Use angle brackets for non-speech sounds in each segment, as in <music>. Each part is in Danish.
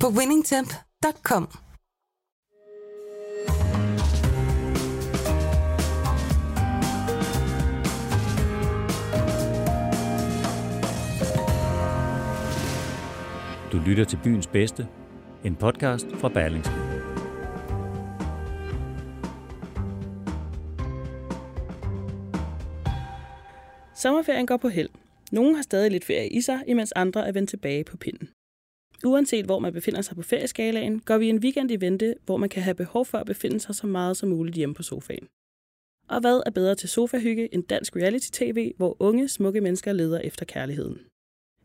på winningtemp.com. Du lytter til Byens Bedste, en podcast fra Berlingske. Sommerferien går på held. Nogle har stadig lidt ferie i sig, imens andre er vendt tilbage på pinden. Uanset hvor man befinder sig på ferieskalaen, går vi en weekend i vente, hvor man kan have behov for at befinde sig så meget som muligt hjemme på sofaen. Og hvad er bedre til sofahygge end dansk reality-tv, hvor unge, smukke mennesker leder efter kærligheden?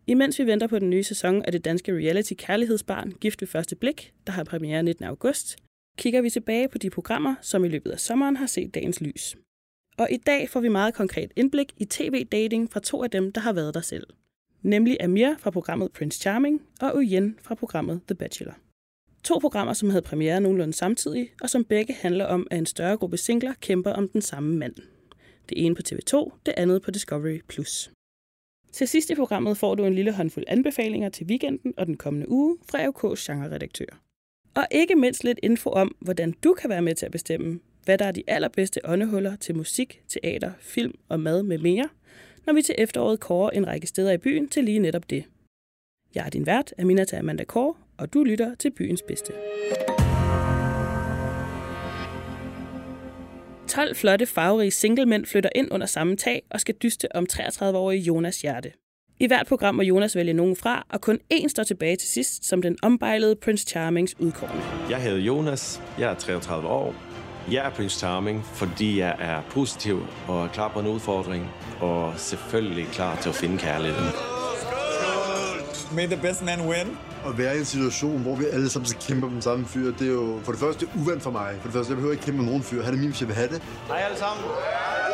Imens vi venter på den nye sæson af det danske reality kærlighedsbarn Gift ved første blik, der har premiere 19. august, kigger vi tilbage på de programmer, som i løbet af sommeren har set dagens lys. Og i dag får vi meget konkret indblik i tv-dating fra to af dem, der har været der selv. Nemlig Amir fra programmet Prince Charming og Uyen fra programmet The Bachelor. To programmer, som havde premiere nogenlunde samtidig, og som begge handler om, at en større gruppe singler kæmper om den samme mand. Det ene på TV2, det andet på Discovery+. Til sidst i programmet får du en lille håndfuld anbefalinger til weekenden og den kommende uge fra AUK's genre-redaktør. Og ikke mindst lidt info om, hvordan du kan være med til at bestemme, hvad der er de allerbedste åndehuller til musik, teater, film og mad med mere, når vi til efteråret kårer en række steder i byen til lige netop det. Jeg er din vært, Aminata Amanda Kåre, og du lytter til Byens Bedste. 12 flotte, farverige singlemænd flytter ind under samme tag og skal dyste om 33-årige Jonas hjerte. I hvert program må Jonas vælge nogen fra, og kun én står tilbage til sidst som den ombejlede Prince Charmings udkårne. Jeg hedder Jonas, jeg er 33 år. Jeg er Prince Charming, fordi jeg er positiv og er klar på en udfordring, og selvfølgelig klar til at finde kærligheden. May the best man win. At være i en situation, hvor vi alle sammen skal kæmpe om den samme fyr, det er jo for det første uvandt for mig. For det første, jeg behøver ikke kæmpe med nogen fyr. Ha' det min, hvis jeg vil have det. Hej alle sammen.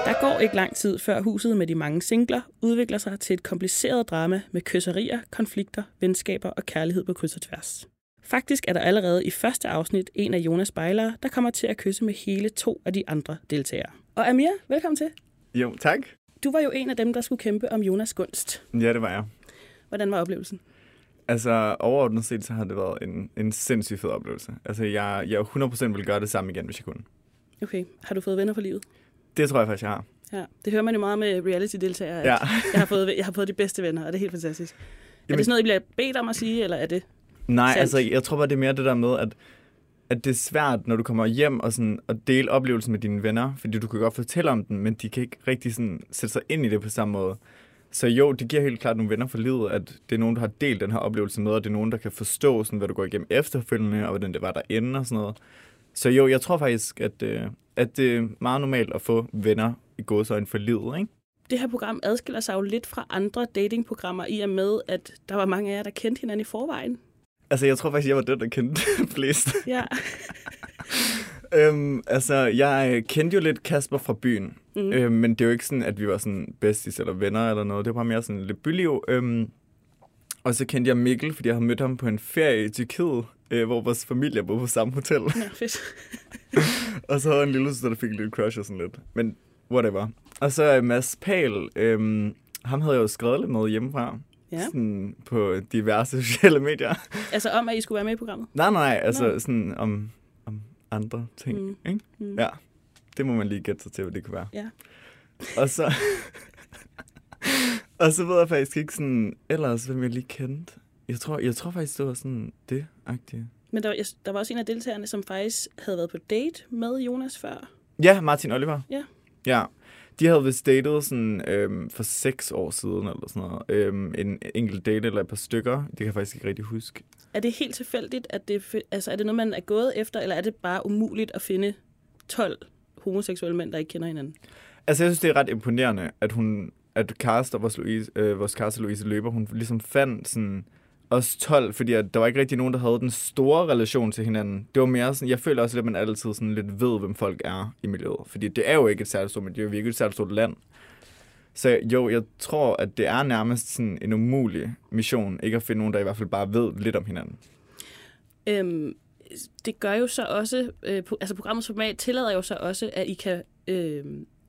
Der går ikke lang tid, før huset med de mange singler udvikler sig til et kompliceret drama med kysserier, konflikter, venskaber og kærlighed på kryds og tværs. Faktisk er der allerede i første afsnit en af Jonas Bejlere, der kommer til at kysse med hele to af de andre deltagere. Og Amir, velkommen til. Jo, tak. Du var jo en af dem, der skulle kæmpe om Jonas gunst. Ja, det var jeg. Hvordan var oplevelsen? Altså, overordnet set, så har det været en, en sindssygt fed oplevelse. Altså, jeg, jeg 100% vil gøre det samme igen, hvis jeg kunne. Okay, har du fået venner for livet? Det tror jeg faktisk, jeg har. Ja, det hører man jo meget med reality-deltagere, Ja. jeg, har fået, jeg har fået de bedste venner, og det er helt fantastisk. Er Jamen- det sådan noget, I bliver bedt om at sige, eller er det... Nej, Sandt. altså, jeg tror bare, det er mere det der med, at, at det er svært, når du kommer hjem og sådan, at dele oplevelsen med dine venner, fordi du kan godt fortælle om den, men de kan ikke rigtig sådan, sætte sig ind i det på samme måde. Så jo, det giver helt klart nogle venner for livet, at det er nogen, der har delt den her oplevelse med, og det er nogen, der kan forstå, sådan, hvad du går igennem efterfølgende, og hvordan det var derinde og sådan noget. Så jo, jeg tror faktisk, at, øh, at det er meget normalt at få venner i gåsøjne for livet, ikke? Det her program adskiller sig jo lidt fra andre datingprogrammer, i og med, at der var mange af jer, der kendte hinanden i forvejen. Altså, jeg tror faktisk, jeg var den, der kendte <laughs> flest. Ja, <laughs> Øhm, altså, jeg kendte jo lidt Kasper fra byen, Mm. øhm, men det er jo ikke sådan, at vi var sådan besties eller venner eller noget. Det var bare mere sådan lidt byliv. Øhm, og så kendte jeg Mikkel, fordi jeg havde mødt ham på en ferie i Tyrkiet, øh, hvor vores familie boede på samme hotel. ja fedt. <laughs> og så havde jeg en lille søster, der fik en lille crush og sådan lidt. Men whatever. Og så øh, Mads Pal, øhm, ham havde jeg jo skrevet lidt med hjemmefra. Ja. Sådan på diverse <laughs> sociale medier. Altså om, at I skulle være med i programmet. Nej, nej, nej. Altså Nå. sådan om, om andre ting, Mm. ikke? Mm. Ja. Det må man lige gætte sig til, hvad det kunne være. Ja. Og så... <laughs> og så ved jeg faktisk ikke sådan, ellers hvem jeg lige kendte. Jeg tror, jeg tror faktisk, det var sådan det agtige. Men der var, der var også en af deltagerne, som faktisk havde været på date med Jonas før. Ja, Martin Oliver. Ja. Ja. De havde vist datet sådan, øhm, for seks år siden, eller sådan noget. Øhm, en enkelt date eller et par stykker. Det kan jeg faktisk ikke rigtig huske. Er det helt tilfældigt, at det, altså, er det noget, man er gået efter, eller er det bare umuligt at finde 12 homoseksuelle mænd, der ikke kender hinanden? Altså, jeg synes, det er ret imponerende, at hun, at Karsten, vores, Louise, øh, vores Karsten Louise Løber, hun ligesom fandt sådan også 12, fordi at der var ikke rigtig nogen, der havde den store relation til hinanden. Det var mere sådan, jeg føler også lidt, at man altid sådan lidt ved, hvem folk er i miljøet. Fordi det er jo ikke et særligt stort miljø, vi er ikke et særligt stort land. Så jo, jeg tror, at det er nærmest sådan en umulig mission, ikke at finde nogen, der i hvert fald bare ved lidt om hinanden. Øhm, det gør jo så også, øh, altså programmets format tillader jo så også, at I kan, øh,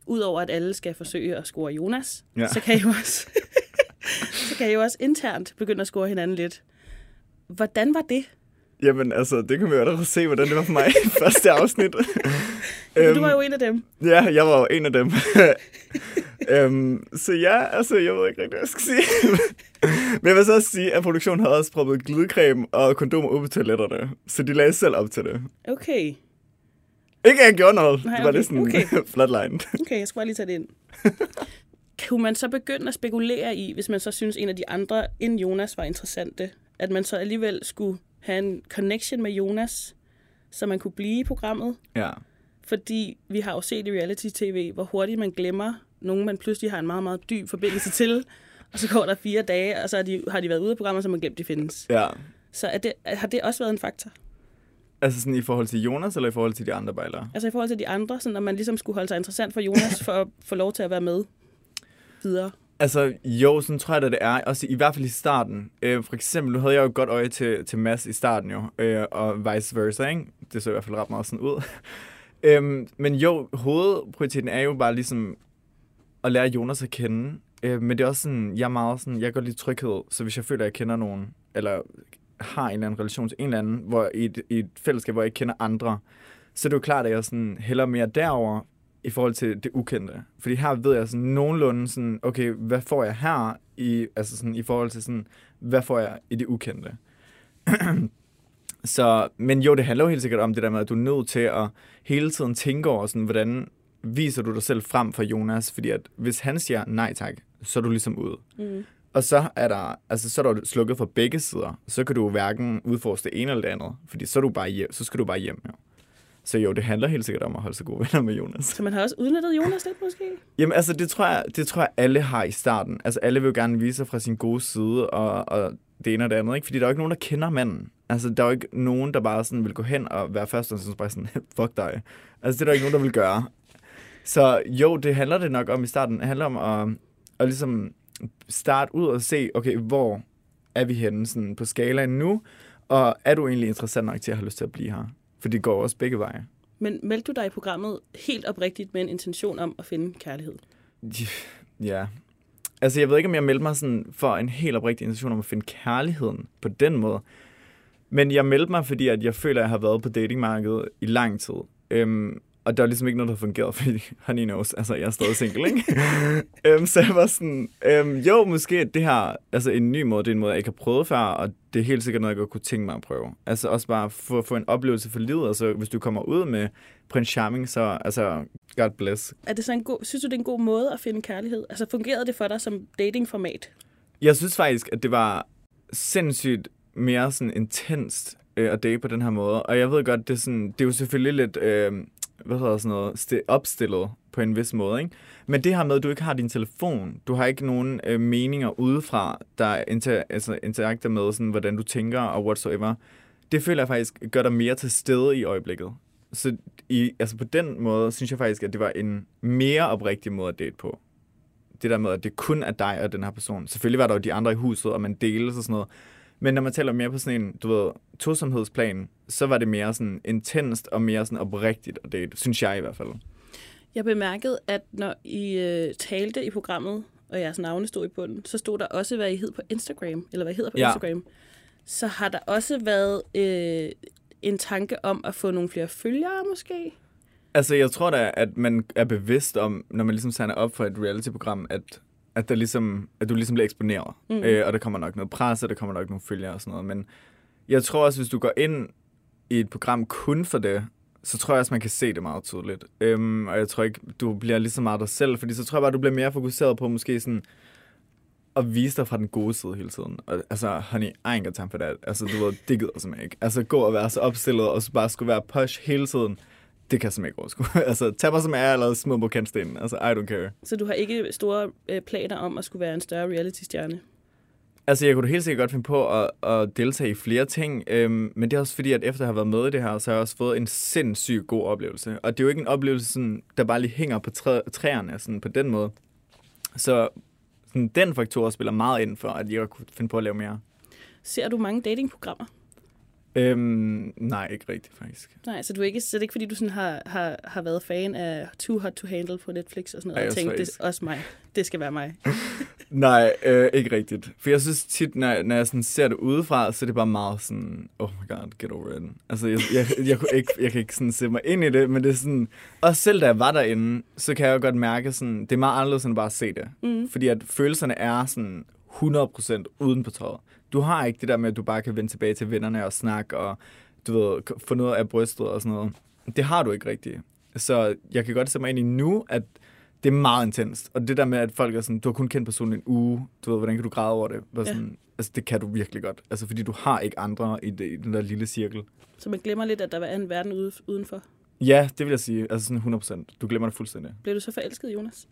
udover at alle skal forsøge at score Jonas, Ja. så kan I jo også, så <laughs> kan I jo også internt begynde at score hinanden lidt. Hvordan var det? Jamen, altså, det kan vi jo allerede se, hvordan det var for mig i <laughs> første afsnit. Øhm, du var jo en af dem. Ja, jeg var jo en af dem. <laughs> øhm, så ja, altså, jeg ved ikke rigtig, hvad jeg skal sige. <laughs> Men jeg vil så også sige, at produktionen havde også proppet glidecreme og kondomer ud på toiletterne. Så de lagde selv op til det. Okay, Ikke at jeg gjorde noget. Nej, det var okay, lidt sådan okay. flatlined. okay, jeg skal bare lige tage det ind. Kunne man så begynde at spekulere i, hvis man så synes, en af de andre end Jonas var interessante, at man så alligevel skulle have en connection med Jonas, så man kunne blive i programmet? Ja. Fordi vi har jo set i reality-tv, hvor hurtigt man glemmer nogen, man pludselig har en meget, meget dyb forbindelse til. <laughs> Og så går der fire dage, og så har de, har de været ude af programmet, så man glemt, de findes. Ja. Så er det, har det også været en faktor? Altså sådan i forhold til Jonas, eller i forhold til de andre bejlere? Altså i forhold til de andre, så når man ligesom skulle holde sig interessant for Jonas, <laughs> for at få lov til at være med videre. Altså, jo, sådan tror jeg, at det er. Også i hvert fald i starten. Øh, for eksempel, nu havde jeg jo et godt øje til, til Mads i starten jo, øh, og vice versa, ikke? Det så i hvert fald ret meget sådan ud. <laughs> øhm, men jo, hovedprioriteten er jo bare ligesom at lære Jonas at kende. Øh, men det er også sådan, jeg er meget sådan, jeg kan godt lide tryghed, så hvis jeg føler, at jeg kender nogen, eller har en eller anden relation til en eller anden, hvor i et, i et fællesskab, hvor jeg ikke kender andre, så er det jo klart, at jeg sådan hælder mere derover i forhold til det ukendte. Fordi her ved jeg sådan nogenlunde sådan, okay, hvad får jeg her i, altså sådan, i forhold til sådan, hvad får jeg i det ukendte? <clears throat> så, men jo, det handler jo helt sikkert om det der med, at du er nødt til at hele tiden tænke over, sådan, hvordan viser du dig selv frem for Jonas? Fordi at hvis han siger nej tak, så er du ligesom ude. Mm. Og så er der, altså så er der slukket fra begge sider. Så kan du hverken udforske det ene eller det andet. Fordi så, er du bare hjem, så skal du bare hjem. Jo. Så jo, det handler helt sikkert om at holde sig gode venner med Jonas. Så man har også udnyttet Jonas lidt måske? Jamen altså, det tror, jeg, det tror jeg, alle har i starten. Altså, alle vil jo gerne vise sig fra sin gode side, og, og det ene og det andet, ikke? Fordi der er jo ikke nogen, der kender manden. Altså, der er jo ikke nogen, der bare sådan vil gå hen og være først og så bare sådan, <laughs> fuck dig. Altså, det er der ikke nogen, der vil gøre. Så jo, det handler det nok om i starten. Det handler om at, at ligesom starte ud og se, okay, hvor er vi henne sådan på skalaen nu, og er du egentlig interessant nok til at have lyst til at blive her? For det går også begge veje. Men meldte du dig i programmet helt oprigtigt med en intention om at finde kærlighed? <sighs> Ja. Altså, jeg ved ikke, om jeg meldte mig sådan for en helt oprigtig intention om at finde kærligheden på den måde. Men jeg meldte mig, fordi at jeg føler, at jeg har været på datingmarkedet i lang tid. Øhm, og der var ligesom ikke noget, der fungerede, <laughs> fordi honey knows, altså jeg er stadig single, ikke? <laughs> øhm, så jeg var sådan, øhm, jo, måske det her, altså en ny måde, det er en måde, jeg ikke har prøvet før, og det er helt sikkert noget, jeg godt kunne tænke mig at prøve. Altså også bare at få en oplevelse for livet, altså hvis du kommer ud med Prince Charming, så altså, God bless. Er det så en god, synes du, det er en god måde at finde kærlighed? Altså fungerede det for dig som datingformat? Jeg synes faktisk, at det var sindssygt mere sådan intenst øh, at date på den her måde. Og jeg ved godt, det er, sådan, det er jo selvfølgelig lidt, øh, hvad hedder sådan noget, opstillet på en vis måde, ikke? Men det her med, at du ikke har din telefon, du har ikke nogen øh, meninger udefra, der inter, altså, interakter med, sådan, hvordan du tænker og whatsoever, det føler jeg faktisk gør dig mere til stede i øjeblikket. Så i, altså på den måde, synes jeg faktisk, at det var en mere oprigtig måde at date på. Det der med, at det kun er dig og den her person. Selvfølgelig var der jo de andre i huset, og man deles og sådan noget. Men når man taler mere på sådan en, du ved, tosomhedsplan, så var det mere sådan intenst og mere sådan oprigtigt at date, synes jeg i hvert fald. Jeg bemærkede, at når I øh, talte i programmet, og jeres navne stod i bunden, så stod der også, hvad I hed på Instagram, eller hvad I hedder på Ja. Instagram. Så har der også været øh, en tanke om at få nogle flere følgere, måske? Altså, jeg tror da, at man er bevidst om, når man ligesom signer op for et reality-program, at, at, der ligesom, at du ligesom bliver eksponeret. Mm. Øh, og der kommer nok noget pres, og der kommer nok nogle følgere og sådan noget. Men jeg tror også, hvis du går ind i et program kun for det, så tror jeg også, man kan se det meget tydeligt. Øhm, og jeg tror ikke, du bliver lige så meget dig selv, fordi så tror jeg bare, du bliver mere fokuseret på måske sådan at vise dig fra den gode side hele tiden. Og, altså, honey, I ain't got time for that. Altså, du ved, det gider simpelthen ikke. Altså, gå og være så opstillet, og så bare skulle være posh hele tiden. Det kan jeg simpelthen ikke overskue. <laughs> altså, tag mig som er, eller smid på kantstenen. Altså, I don't care. Så du har ikke store øh, planer om at skulle være en større reality-stjerne? Altså, jeg kunne da helt sikkert godt finde på at, at deltage i flere ting, øhm, men det er også fordi, at efter at have været med i det her, så har jeg også fået en sindssygt god oplevelse. Og det er jo ikke en oplevelse, sådan, der bare lige hænger på træ, træerne sådan, på den måde. Så sådan, den faktor spiller meget ind for, at jeg kunne finde på at lave mere. Ser du mange datingprogrammer? Øhm, nej, ikke rigtigt faktisk. Nej, så, du er ikke, så det er ikke, fordi du sådan har, har, har været fan af Too Hot to Handle på Netflix og sådan noget, Ej, og tænkt, det er også mig. Det skal være mig. <laughs> Nej, øh, ikke rigtigt. For jeg synes tit, når, når jeg sådan ser det udefra, så er det bare meget sådan, oh my god, get over it. Altså, jeg, jeg, jeg, jeg, kunne ikke, jeg kan ikke sådan se mig ind i det, men det er sådan, også selv da jeg var derinde, så kan jeg jo godt mærke sådan, det er meget anderledes end bare at se det. Mm. Fordi at følelserne er sådan 100% uden på tøjet. Du har ikke det der med, at du bare kan vende tilbage til vennerne og snakke, og du ved, få noget af brystet og sådan noget. Det har du ikke rigtigt. Så jeg kan godt se mig ind i nu, at det er meget intenst. Og det der med, at folk er sådan, du har kun kendt personen en uge, du ved, hvordan kan du græde over det? Ja. sådan, Altså, det kan du virkelig godt. Altså, fordi du har ikke andre i, det, i den der lille cirkel. Så man glemmer lidt, at der er en verden ude, udenfor. Ja, det vil jeg sige. Altså sådan 100%. Du glemmer det fuldstændig. Blev du så forelsket, Jonas?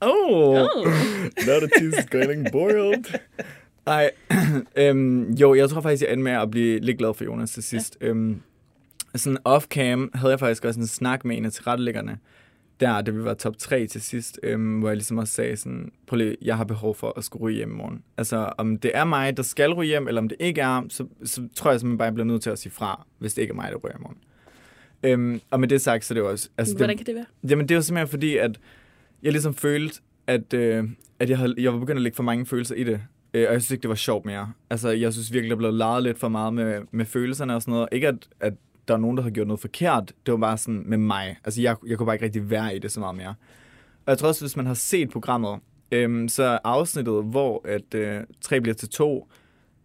Oh, Oh. now the cheese is getting boiled. Ej, <clears throat> øhm, jo, jeg tror faktisk, jeg endte med at blive lidt glad for Jonas til sidst. Ja. Øhm, sådan off-cam havde jeg faktisk også en snak med en af tilrettelæggerne, der, da vi var top 3 til sidst, øhm, hvor jeg ligesom også sagde sådan, prøv lige, jeg har behov for at skulle ryge hjem i morgen. Altså, om det er mig, der skal ryge hjem, eller om det ikke er, så, så tror jeg simpelthen bare, jeg bliver nødt til at sige fra, hvis det ikke er mig, der ryger i morgen. Øhm, og med det sagt, så er det jo også... Altså, Hvordan det, kan det være? Jamen, det var simpelthen fordi, at jeg ligesom følte, at, øh, at jeg, havde, jeg var begyndt at lægge for mange følelser i det. Øh, og jeg synes ikke, det var sjovt mere. Altså, jeg synes virkelig, der blev leget lidt for meget med, med følelserne og sådan noget. Ikke at, at der er nogen, der har gjort noget forkert. Det var bare sådan med mig. Altså, jeg, jeg kunne bare ikke rigtig være i det så meget mere. Og jeg tror også, hvis man har set programmet, øhm, så afsnittet, hvor at, øh, 3 bliver til 2,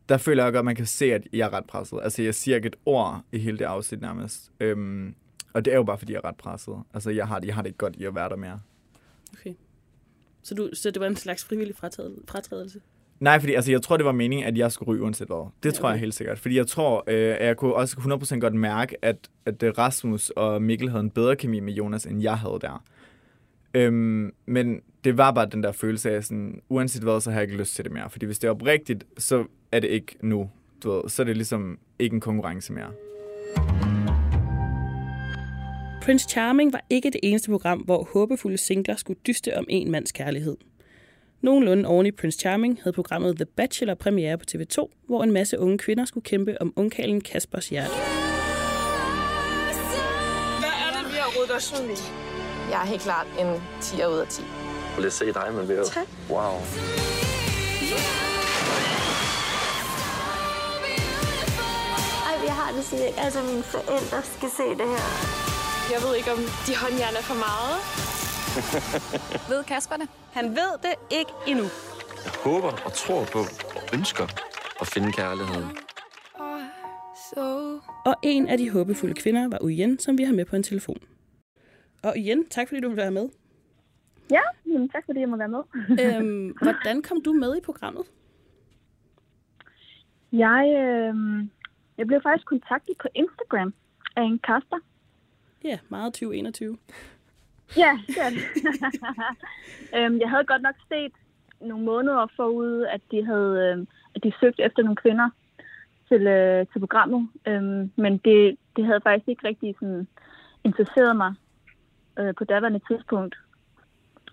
der føler jeg godt, at man kan se, at jeg er ret presset. Altså, jeg siger ikke et ord i hele det afsnit nærmest. Øhm, og det er jo bare, fordi jeg er ret presset. Altså, jeg har, jeg har det ikke godt i at være der mere. Så, du, så det var en slags frivillig fratrædelse? Nej, fordi altså, jeg tror, det var meningen, at jeg skulle ryge uanset hvad. Det tror okay. jeg helt sikkert. Fordi jeg tror, øh, at jeg kunne også 100% godt mærke, at, at øh, Rasmus og Mikkel havde en bedre kemi med Jonas, end jeg havde der. Øhm, men det var bare den der følelse af, sådan, uanset hvad, så har jeg ikke lyst til det mere. Fordi hvis det er oprigtigt, så er det ikke nu. Du ved, så er det ligesom ikke en konkurrence mere. Prince Charming var ikke det eneste program, hvor håbefulde singler skulle dyste om en mands kærlighed. Nogenlunde oven i Prince Charming havde programmet The Bachelor premiere på TV2, hvor en masse unge kvinder skulle kæmpe om ungkalen Kaspers hjerte. Hvad er det, vi har rodet os ud i? Jeg er helt klart en 10 ud af 10. Lad os se dig med vejret. Tak. Wow. Ej, jeg har det sådan, ikke. altså mine forældre skal se det her. Jeg ved ikke, om de håndjern er for meget. <laughs> Ved Kasper det? Han ved det ikke endnu. Jeg håber og tror på og ønsker at finde kærligheden. Så... Og en af de håbefulde kvinder var Uyen, som vi har med på en telefon. Og Uyen, tak fordi du vil være med. Ja, jamen, tak fordi jeg må være med. <laughs> øhm, hvordan kom du med i programmet? Jeg, øh, jeg blev faktisk kontaktet på Instagram af en kaster. Ja, meget 2021. <laughs> Ja, det er det. <laughs> øhm, jeg havde godt nok set nogle måneder forud, at de havde øh, at de søgte efter nogle kvinder til, øh, til programmet. Øhm, men det, det havde faktisk ikke rigtig sådan, interesseret mig øh, på daværende tidspunkt,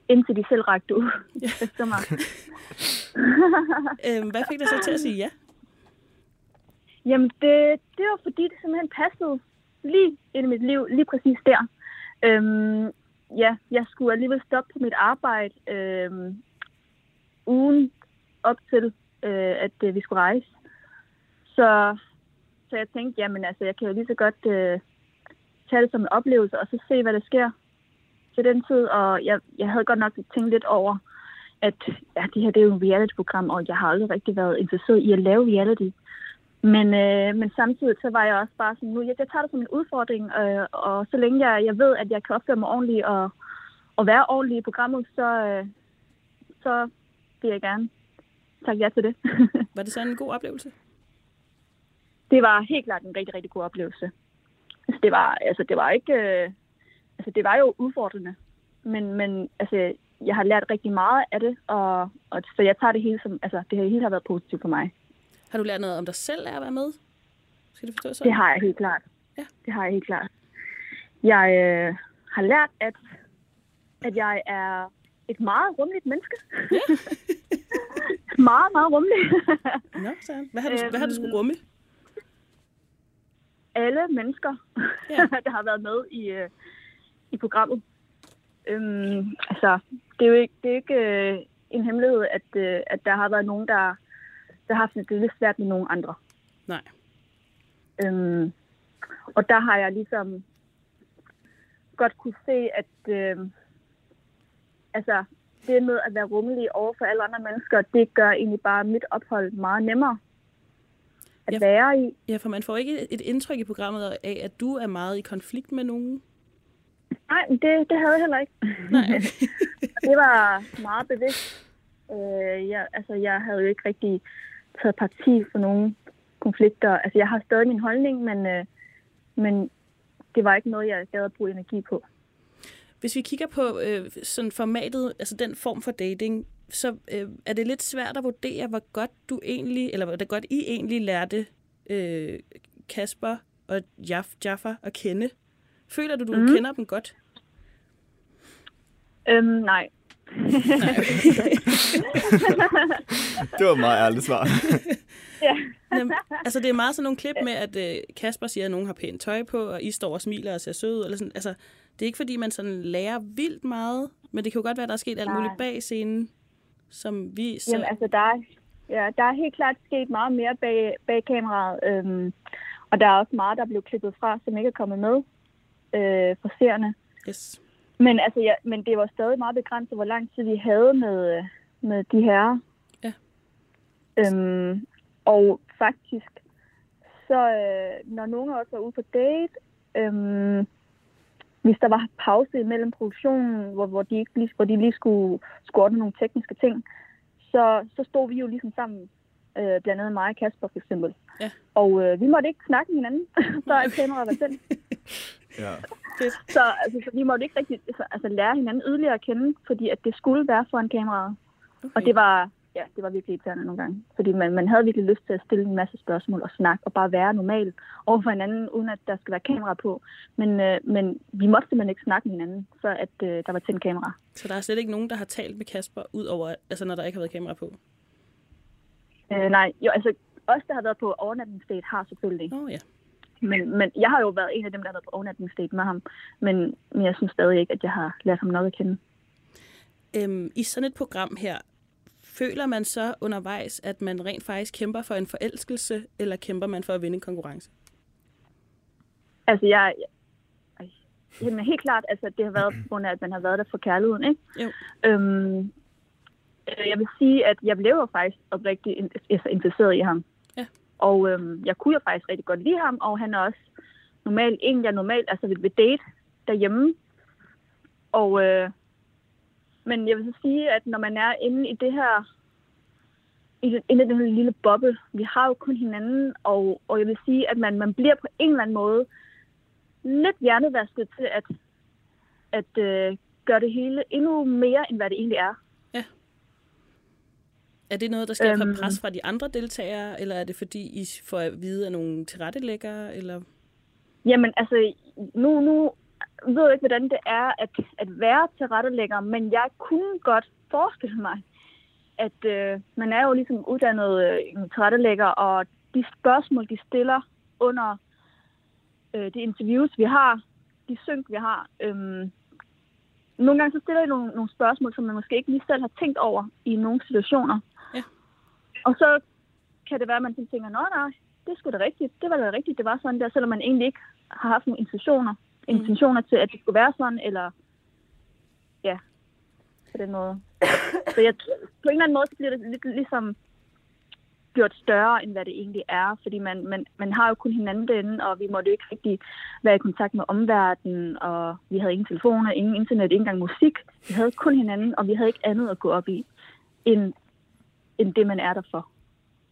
indtil de selv rakte ud <laughs> efter mig. øhm, hvad fik dig så til at sige ja? Jamen, det, det var fordi, det simpelthen passede lige ind i mit liv, lige præcis der. Øhm, ja, jeg skulle alligevel stoppe på mit arbejde øhm, ugen op til, øh, at øh, vi skulle rejse. Så, så jeg tænkte, jamen altså, jeg kan jo lige så godt øh, tage det som en oplevelse, og så se, hvad der sker til den tid. Og jeg, jeg havde godt nok tænkt lidt over, at ja, det her det er jo et reality-program, og jeg har aldrig rigtig været interesseret i at lave reality. Men, øh, men samtidig så var jeg også bare sådan, nu, jeg, jeg tager det som en udfordring, øh, og så længe jeg, jeg ved, at jeg kan opføre mig ordentligt og, og være ordentlig i programmet, så, øh, så vil jeg gerne takke ja til det. <laughs> Var det så en god oplevelse? det var helt klart en rigtig, rigtig god oplevelse. Altså, det var, altså, det var ikke... Øh, altså, det var jo udfordrende. Men, men altså, jeg har lært rigtig meget af det, og, og så jeg tager det hele som, altså det hele har været positivt for mig. Har du lært noget om dig selv af at være med? Skal det forstå sådan? Det har jeg helt klart. Ja. Det har jeg helt klart. Jeg øh, har lært, at, at jeg er et meget rummeligt menneske. Ja. <laughs> meget, meget rummeligt. Nå, så. Hvad har du, hvad har du skulle rumme? Alle mennesker, Ja. <laughs> der har været med i, øh, i programmet. Øhm, altså, det er jo ikke, det er ikke øh, en hemmelighed, at, øh, at der har været nogen, der, der har haft det lidt svært med nogen andre. Nej. Øhm, og der har jeg ligesom godt kunne se, at øh, altså, det med at være rummelig over for alle andre mennesker, det gør egentlig bare mit ophold meget nemmere at Ja. være i. Ja, for man får ikke et indtryk i programmet af, at du er meget i konflikt med nogen. Nej, det, det havde jeg heller ikke. Nej, <laughs> det var meget bevidst. Øh, jeg, altså, jeg havde jo ikke rigtig taget parti for nogen konflikter. Altså, jeg har stadig min holdning, men, øh, men det var ikke noget, jeg gad at bruge energi på. Hvis vi kigger på øh, sådan formatet, altså den form for dating, så øh, er det lidt svært at vurdere, hvor godt du egentlig, eller hvor godt I egentlig lærte øh, Kasper og Jaff, Jaffa at kende. Føler du, du mm. kender dem godt? Øhm, nej. <laughs> Det var et meget ærligt svar. ja. Jamen, altså, det er meget sådan nogle klip med, at øh, Kasper siger, at nogen har pænt tøj på, og I står og smiler og ser søde ud. Eller sådan. Altså, det er ikke, fordi man sådan lærer vildt meget, men det kan jo godt være, at der er sket alt muligt bag scenen, som vi så... Jamen, altså, der er, ja, der er helt klart sket meget mere bag, bag kameraet. Øhm, og der er også meget, der blev klippet fra, som ikke er kommet med øh, for seerne. Yes. Men, altså, ja, men det var stadig meget begrænset, hvor lang tid vi havde med, øh, med de her. Ja. Øhm, og faktisk, så øh, når nogen af os var ude på date, øhm, hvis der var pause imellem produktionen, hvor, hvor, de, ikke lige, hvor de lige skulle, skulle ordne nogle tekniske ting, så, så stod vi jo ligesom sammen, øh, blandt andet mig og Kasper for eksempel. Ja. Og øh, vi måtte ikke snakke med hinanden, <laughs> så er kameraet var sendt. <laughs> Ja. Så, altså, så vi måtte ikke rigtig altså, altså, lære hinanden yderligere at kende, fordi at det skulle være foran kameraet. Okay. Og det var, ja, det var virkelig irriterende nogle gange. Fordi man, man havde virkelig lyst til at stille en masse spørgsmål og snakke og bare være normal over for hinanden, uden at der skal være kamera på. Men, øh, men vi måtte simpelthen ikke snakke med hinanden, før at, øh, der var tændt kamera. Så der er slet ikke nogen, der har talt med Kasper, ud over, altså når der ikke har været kamera på? Øh, nej, jo, altså os, der har været på overnatningsdate, har selvfølgelig. Åh oh, ja. Men, men jeg har jo været en af dem, der har været på overnatningsdate med ham. Men, men jeg synes stadig ikke, at jeg har lært ham nok at kende. Øhm, I sådan et program her, føler man så undervejs, at man rent faktisk kæmper for en forelskelse, eller kæmper man for at vinde en konkurrence? Altså, jeg... jeg jamen, helt klart, altså, det har været på grund af, at man har været der for kærligheden, ikke? Jo. Øhm, øh, jeg vil sige, at jeg blev jo faktisk oprigtigt altså, interesseret i ham. Og øhm, jeg kunne jo faktisk rigtig godt lide ham, og han er også normalt en, jeg normalt altså vil, vil date derhjemme. Og, øh, men jeg vil så sige, at når man er inde i det her, i den, inde i den her lille boble, vi har jo kun hinanden, og, og jeg vil sige, at man, man bliver på en eller anden måde lidt hjernevasket til at, at øh, gøre det hele endnu mere, end hvad det egentlig er. Er det noget, der sker fra Øhm. pres fra de andre deltagere, eller er det fordi, I får at vide af nogle tilrettelæggere? Eller? Jamen, altså, nu, nu ved jeg ikke, hvordan det er at, at være tilrettelægger, men jeg kunne godt forestille mig, at øh, man er jo ligesom uddannet øh, en tilrettelægger, og de spørgsmål, de stiller under øh, de interviews, vi har, de synk, vi har, øh, nogle gange så stiller de nogle, nogle spørgsmål, som man måske ikke lige selv har tænkt over i nogle situationer. Og så kan det være, at man tænker, nå nej, det sgu da rigtigt. Det var da rigtigt, det var sådan der, selvom man egentlig ikke har haft nogle intentioner, Mm. intentioner til, at det skulle være sådan, eller ja, på den måde. så jeg, på en eller anden måde, så bliver det lidt ligesom gjort større, end hvad det egentlig er, fordi man, man, man har jo kun hinanden derinde, og vi måtte jo ikke rigtig være i kontakt med omverdenen, og vi havde ingen telefoner, ingen internet, ikke engang musik. Vi havde kun hinanden, og vi havde ikke andet at gå op i, end, end det, man er der for.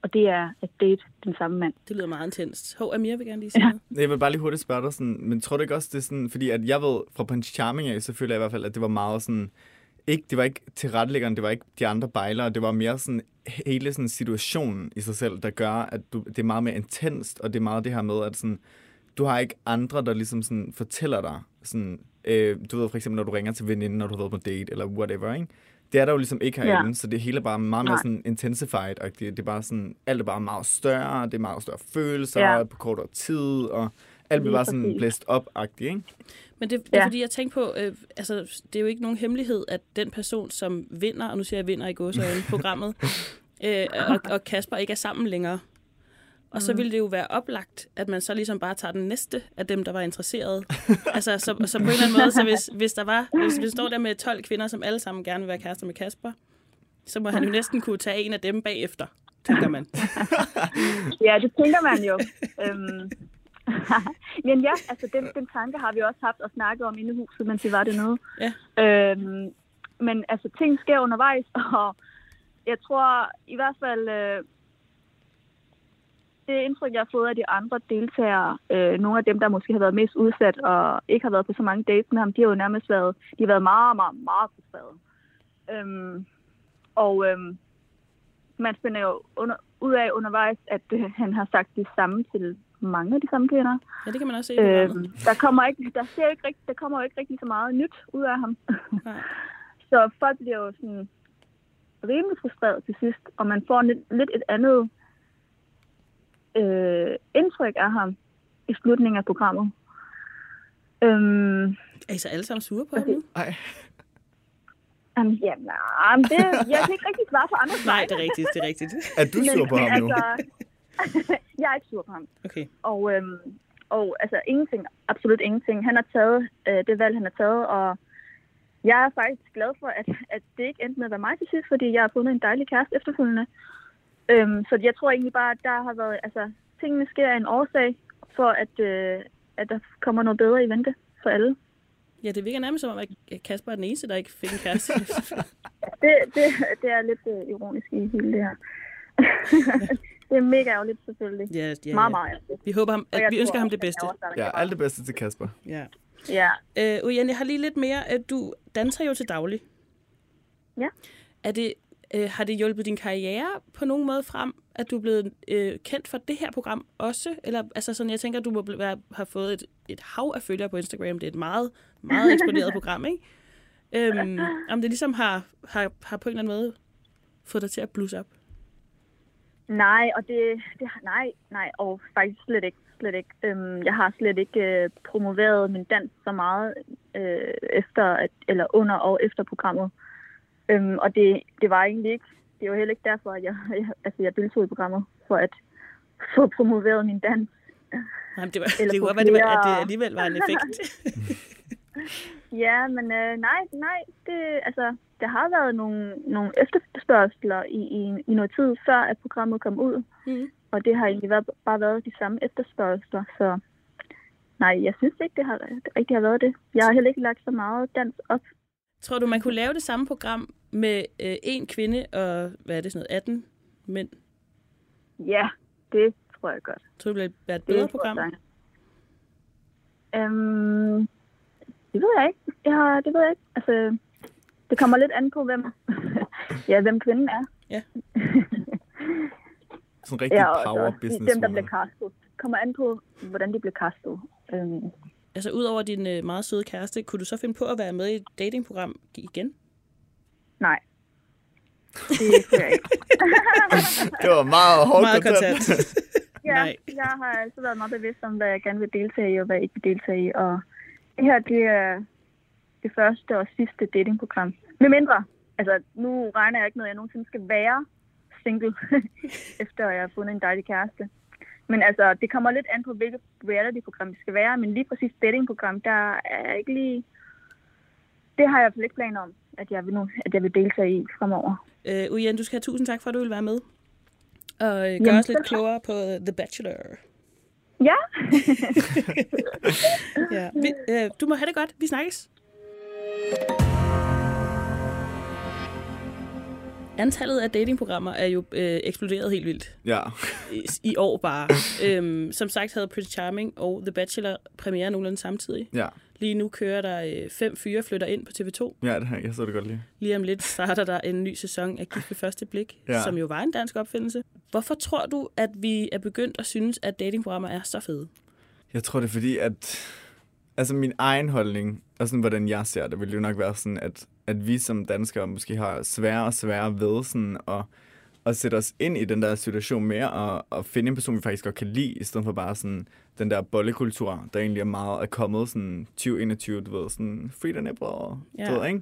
Og det er at date den samme mand. Det lyder meget intenst. Hov, Amir vil gerne lige <laughs> sige ja. noget. Jeg vil bare lige hurtigt spørge dig, sådan, men tror du ikke også, det er sådan, fordi at jeg ved fra Prince Charming af, så føler jeg i hvert fald, at det var meget sådan ikke, det var ikke tilrettelæggeren, det var ikke de andre bejlere, det var mere sådan hele sådan situationen i sig selv, der gør, at du, det er meget mere intenst, og det er meget det her med, at sådan, du har ikke andre, der ligesom sådan fortæller dig, sådan, øh, du ved for eksempel, når du ringer til veninden, når du har været på date, eller whatever, ikke? Det er der jo ligesom ikke herinde, ja. så det hele er bare meget mere sådan intensified, og det, det er bare sådan, alt er bare meget større, det er meget større følelser, Ja. på kortere tid, og alt bliver bare sådan blæst op-agtigt, ikke? Men det, det er Ja. fordi, jeg tænkte på, øh, altså, det er jo ikke nogen hemmelighed, at den person, som vinder, og nu siger jeg vinder i gåsøjne, programmet, <laughs> øh, og, og Kasper ikke er sammen længere. Og så Mm. ville det jo være oplagt, at man så ligesom bare tager den næste af dem, der var interesseret. <laughs> altså, så, så på en eller anden måde, så hvis, hvis der var, hvis vi står der med 12 kvinder, som alle sammen gerne vil være kærester med Kasper, så må han jo næsten kunne tage en af dem bagefter, tænker man. <laughs> Ja, det tænker man jo. øhm. <laughs> Men ja, altså den, den tanke har vi også haft og snakket om inde i huset, mens vi var dernede. Ja. Øhm, men altså ting sker undervejs, og jeg tror i hvert fald, øh, det indtryk, jeg har fået af de andre deltagere, øh, nogle af dem, der måske har været mest udsat og ikke har været på så mange dates med ham, de har jo nærmest været, de har været meget, meget, meget frustrerede. Øhm, og øhm, man finder jo under, ud af undervejs, at øh, han har sagt det samme til mange af de samme kvinder. Ja, det kan man også se. Øhm, der kommer ikke, der, ser ikke rigtig, der kommer jo ikke rigtig så meget nyt ud af ham. <laughs> Nej. så folk bliver jo sådan rimelig frustreret til sidst, og man får lidt, lidt et andet øh, indtryk af ham i slutningen af programmet. Øhm, Er I så alle sammen sure på ham nu? Ej. Jamen, ja, nej, det, jeg kan ikke rigtig svare på andre <laughs> Nej, det er rigtigt, det er rigtigt. Er du sur på ham nu? Altså, <laughs> jeg er ikke sur på ham. Okay. Og, øhm, og altså ingenting, absolut ingenting. Han har taget øh, det valg, han har taget, og jeg er faktisk glad for, at, at det ikke endte med at være mig til sidst, fordi jeg har fundet en dejlig kæreste efterfølgende. Øhm, så jeg tror egentlig bare, at der har været, altså tingene sker af en årsag, for at, øh, at der kommer noget bedre i vente for alle. Ja, det virker nærmest som om, at Kasper er den eneste, der ikke fik en kæreste. <laughs> <laughs> Det, det, det er lidt øh, ironisk i hele det her. <laughs> det er mega ærgerligt selvfølgelig. ja, ja, Meget, ja. meget ærgerligt. Vi håber ham, at vi ønsker ham det bedste. er Ja, alt det bedste til Kasper. Ja. Ja. Øh, Ujane, jeg har lige lidt mere. at Du danser jo til daglig. Ja. Er det, øh, har det hjulpet din karriere på nogen måde frem, at du er blevet øh, kendt for det her program også? Eller, altså sådan, jeg tænker, at du må være, have fået et, et hav af følgere på Instagram. Det er et meget, meget eksploderet <laughs> program, ikke? Øhm, om det ligesom har, har, har på en eller anden måde fået dig til at blusse op? Nej, og det, det nej, nej, og faktisk slet ikke. Slet ikke. Øhm, jeg har slet ikke øh, promoveret min dans så meget øh, efter, at, eller under og efter programmet. Øhm, og det, det var egentlig ikke, det var heller ikke derfor, at jeg, <laughs> jeg, altså jeg deltog i programmet, for at få promoveret min dans. Nej, men det, var, Eller det kunne være, det var- at det alligevel var en effekt. <laughs> <laughs> Ja, men øh, nej, nej, det, altså, der har været nogle, nogle efterspørgsler i, i, i noget tid, før at programmet kom ud. Mm. Og det har egentlig været, bare været de samme efterspørgsler, så nej, jeg synes ikke, det har det rigtig har været det. Jeg har heller ikke lagt så meget dans op. Tror du, man kunne lave det samme program med øh, en kvinde og, hvad er det, sådan noget, 18 mænd? Ja, det tror jeg godt. Tror du, det ville være et Det bedre tror program? jeg. Øhm, det ved jeg ikke. Jeg har, det ved jeg ikke. Altså, det kommer lidt an på, hvem, <laughs> ja, hvem kvinden er. Sådan en rigtig Ja, og power business dem, der bliver castet. Det kommer an på, hvordan de bliver castet. Øhm, Altså, udover din øh, meget søde kæreste, kunne du så finde på at være med i et datingprogram igen? nej. Det kunne jeg ikke. <laughs> Det var meget hårdt Meget kontant. <laughs> Ja, Nej. jeg har altid været meget bevidst om, hvad jeg gerne vil deltage i, og hvad jeg ikke vil deltage i. Og det her, det er det første og sidste datingprogram. Med mindre, altså nu regner jeg ikke med, at jeg nogensinde skal være single, <laughs> efter jeg har fundet en dejlig kæreste. Men altså, det kommer lidt an på, hvilket reality-program det skal være. Men lige præcis datingprogram, der er ikke lige... Det har jeg i hvert fald ikke planer om, at jeg vil, nu, at jeg vil deltage i fremover. Øh, Ujane, du skal have tusind tak for, at du vil være med. Og øh, Jamen, gøre os lidt tak. klogere på The Bachelor. <laughs> Ja, <laughs> Ja. Vi, øh, du må have det godt. Vi snakkes. Antallet af datingprogrammer er jo øh, eksploderet helt vildt Ja. i, i år bare. <laughs> øhm, som sagt havde Prince Charming og The Bachelor premiere nogenlunde samtidig. Ja. Lige nu kører der øh, fem fyre flytter ind på TV2. Ja, det, jeg så det godt lige. Lige om lidt starter der en ny sæson af Gift ved første blik, Ja. ja. som jo var en dansk opfindelse. Hvorfor tror du, at vi er begyndt at synes, at datingprogrammer er så fede? Jeg tror, det er fordi, at altså min egen holdning, og sådan, hvordan jeg ser det, vil jo nok være sådan, at, at vi som danskere måske har sværere og sværere ved sådan at, at sætte os ind i den der situation mere, og, og finde en person, vi faktisk godt kan lide, i stedet for bare sådan den der bollekultur, der egentlig er meget er kommet sådan 2021, du ved, sådan free the nipple, Ja. du ved, ikke?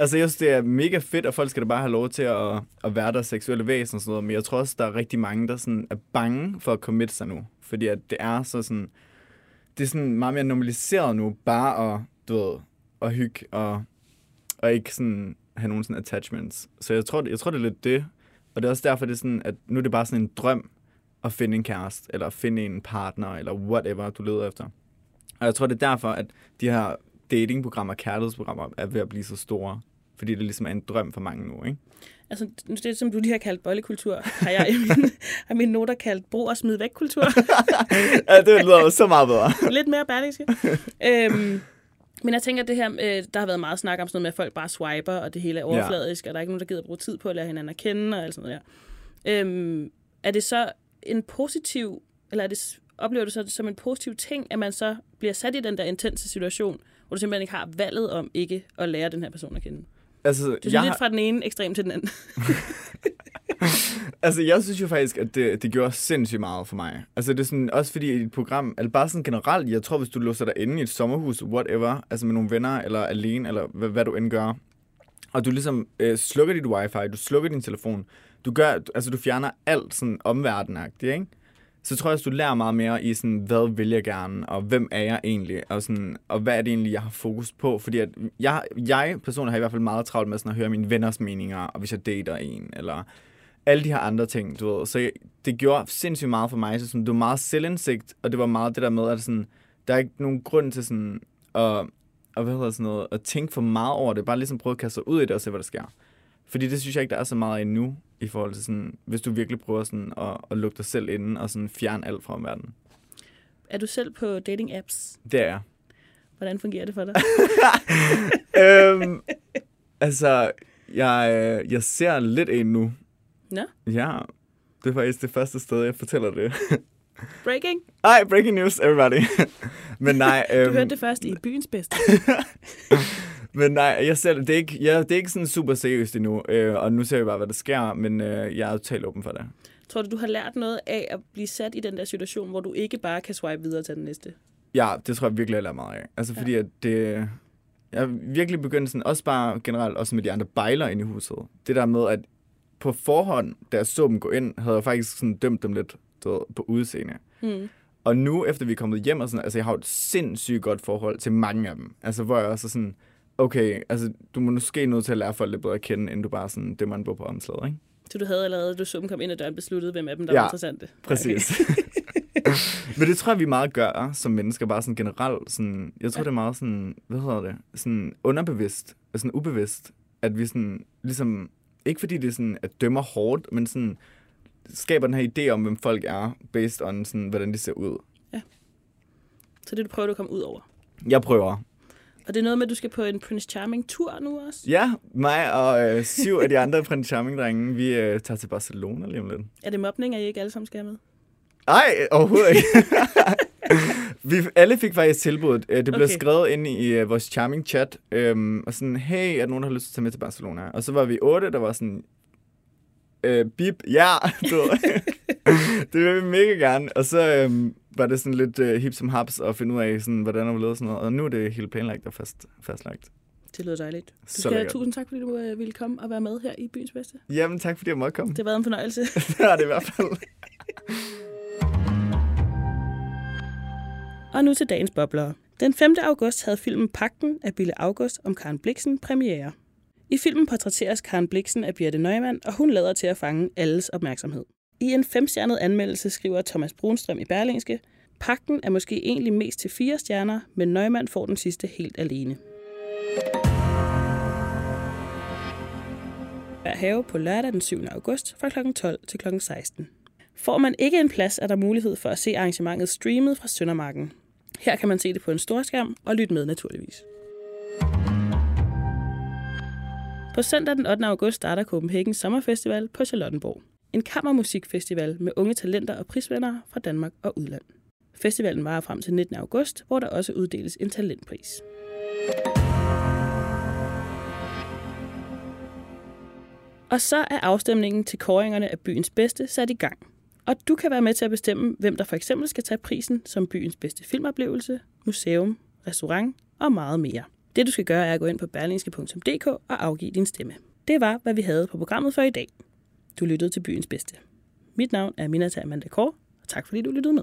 Altså, jeg synes, det er mega fedt, og folk skal da bare have lov til at, at være der seksuelle væsen og sådan noget, men jeg tror også, der er rigtig mange, der sådan er bange for at commit sig nu, fordi at det er så sådan, det er sådan meget mere normaliseret nu, bare at, du ved, at hygge og, og ikke sådan have nogen sådan attachments. Så jeg tror, det, jeg tror, det er lidt det. Og det er også derfor, det er sådan, at nu er det bare sådan en drøm at finde en kæreste, eller finde en partner, eller whatever, du leder efter. Og jeg tror, det er derfor, at de her datingprogrammer, kærlighedsprogrammer, er ved at blive så store. Fordi det ligesom er en drøm for mange nu, ikke? Altså, det som du lige har kaldt bollekultur, har jeg i mine, har mine noter kaldt brug og smid væk kultur. <laughs> ja, det lyder så meget bedre. Lidt mere bærligske. øhm, men jeg tænker, at det her, øh, der har været meget snak om sådan noget med, at folk bare swiper, og det hele er overfladisk, ja. og der er ikke nogen, der gider bruge tid på at lære hinanden at kende, og alt sådan noget der. Øhm, er det så en positiv, eller er det, oplever du så det som en positiv ting, at man så bliver sat i den der intense situation, hvor du simpelthen ikke har valget om ikke at lære den her person at kende? Altså, Det er jeg lidt har- fra den ene ekstrem til den anden. <laughs> Altså, jeg synes jo faktisk, at det, det gjorde sindssygt meget for mig. Altså, det er sådan, også fordi i et program, eller bare sådan generelt, jeg tror, hvis du låser dig inde i et sommerhus, whatever, altså med nogle venner, eller alene, eller hvad, hvad du end gør, og du ligesom øh, slukker dit wifi, du slukker din telefon, du gør, altså du fjerner alt sådan omverdenagtigt, ikke? Så tror jeg, at du lærer meget mere i sådan, hvad vil jeg gerne, og hvem er jeg egentlig, og, sådan, og hvad er det egentlig, jeg har fokus på, fordi at jeg, jeg personligt har i hvert fald meget travlt med sådan at høre mine venners meninger, og hvis jeg dater en, eller alle de her andre ting, du ved. Så jeg, det gjorde sindssygt meget for mig. Så sådan, det var meget selvindsigt, og det var meget det der med, at sådan, der er ikke nogen grund til sådan at, at, hvad hedder sådan noget, at tænke for meget over det. Bare ligesom prøve at kaste sig ud i det og se, hvad der sker. Fordi det synes jeg ikke, der er så meget endnu, i forhold til sådan, hvis du virkelig prøver sådan at, at lukke dig selv inden og sådan fjerne alt fra omverdenen. Er du selv på dating apps? Det er jeg. Hvordan fungerer det for dig? <laughs> øhm, altså, jeg, øh, jeg ser lidt en nu. Nå, Ja, det er faktisk det første sted, jeg fortæller det. <laughs> breaking. Ej, breaking news, everybody. <laughs> Men nej, Du øhm, hørte det først i byens bedste. <laughs> men nej, jeg ser det, er ikke, jeg, det er ikke sådan super seriøst endnu, øh, og nu ser vi bare, hvad der sker, men øh, jeg er totalt åben for det. Tror du, du har lært noget af at blive sat i den der situation, hvor du ikke bare kan swipe videre til den næste? Ja, det tror jeg virkelig, jeg lærer meget af. Altså, fordi at det... Jeg er virkelig begyndt sådan, også bare generelt, også med de andre bejler inde i huset. Det der med, at på forhånd, da jeg så dem gå ind, havde jeg faktisk sådan dømt dem lidt du ved, på udseende. Mm. Og nu, efter vi er kommet hjem og sådan, altså jeg har et sindssygt godt forhold til mange af dem. Altså hvor jeg også er sådan, okay, altså du må måske nødt til at lære folk lidt bedre at kende, inden du bare sådan det man på omslaget, ikke? Så du havde allerede, du så dem komme ind ad døren, besluttet, hvem af dem, der Ja, var interessante? præcis. <laughs> Men det tror jeg, vi meget gør som mennesker, bare sådan generelt. Sådan, jeg tror, ja. det er meget sådan, hvad hedder det, sådan underbevidst, og sådan ubevidst, at vi sådan, ligesom, ikke fordi det sådan, at dømmer hårdt, men sådan, skaber den her idé om, hvem folk er, based on sådan, hvordan de ser ud. Så det du prøver du at komme ud over. Jeg prøver. Og det er noget med, at du skal på en Prince Charming-tur nu også? Ja, mig og øh, syv af de andre Prince Charming-drenge, vi øh, tager til Barcelona lige om lidt. Er det mobning, at I ikke alle sammen skal med? Nej, overhovedet ikke. <laughs> <laughs> vi alle fik faktisk tilbuddet. Øh, Det blev Okay. skrevet ind i øh, vores charming chat. Øhm, og sådan, hey, er der nogen, der har lyst til at tage med til Barcelona? Og så var vi otte, der var sådan, øh, bip, ja, <laughs> du <laughs> det vil vi mega gerne. Og så øhm, var det sådan lidt øh, hip som haps at finde ud af, sådan, hvordan der var sådan noget. Og nu er det helt planlagt og fast, fastlagt. Det lyder dejligt. Du Så skal have tusind tak, fordi du øh, ville komme og være med her i Byens Bedste. Jamen, tak fordi jeg måtte komme. Det har været en fornøjelse. det har det i hvert fald. Og nu til dagens boblere. Den 5. august havde filmen Pakten af Bille August om Karen Bliksen premiere. I filmen portrætteres Karen Bliksen af Birte Neumann, og hun lader til at fange alles opmærksomhed. I en femstjernet anmeldelse skriver Thomas Brunstrøm i Berlingske, Pakten er måske egentlig mest til fire stjerner, men Neumann får den sidste helt alene. Hver have på lørdag den 7. august fra kl. 12 til kl. 16. Får man ikke en plads, er der mulighed for at se arrangementet streamet fra Søndermarken. Her kan man se det på en stor skærm og lytte med naturligvis. På søndag den 8. august starter Copenhagen Sommerfestival på Charlottenborg. En kammermusikfestival med unge talenter og prisvindere fra Danmark og udland. Festivalen varer frem til 19. august, hvor der også uddeles en talentpris. Og så er afstemningen til koringerne af byens bedste sat i gang. Og du kan være med til at bestemme, hvem der for eksempel skal tage prisen som byens bedste filmoplevelse, museum, restaurant og meget mere. Det du skal gøre er at gå ind på berlingske.dk og afgive din stemme. Det var, hvad vi havde på programmet for i dag. Du lyttede til byens bedste. Mit navn er Minata Amanda Kåre, og tak fordi du lyttede med.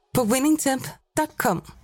på winningtemp.com.